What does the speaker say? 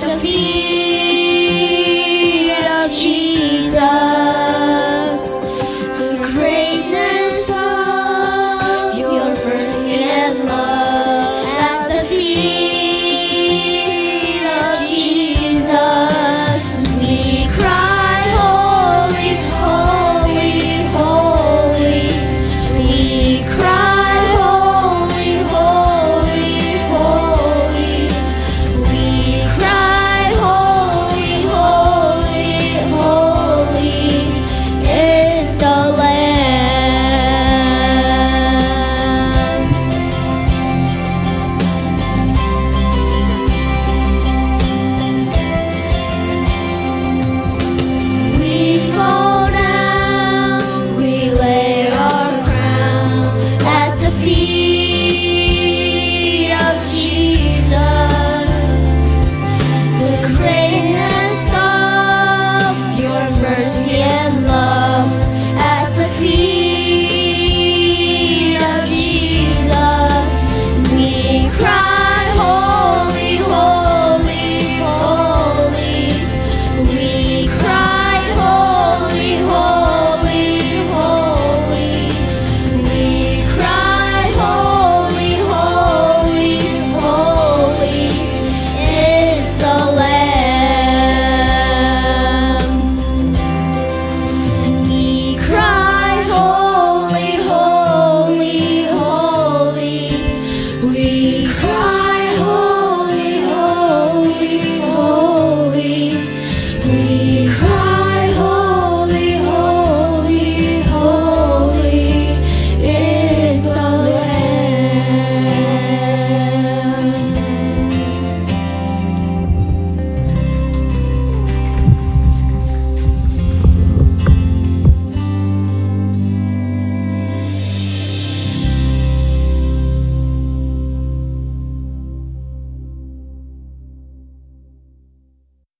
outra vida. We cry.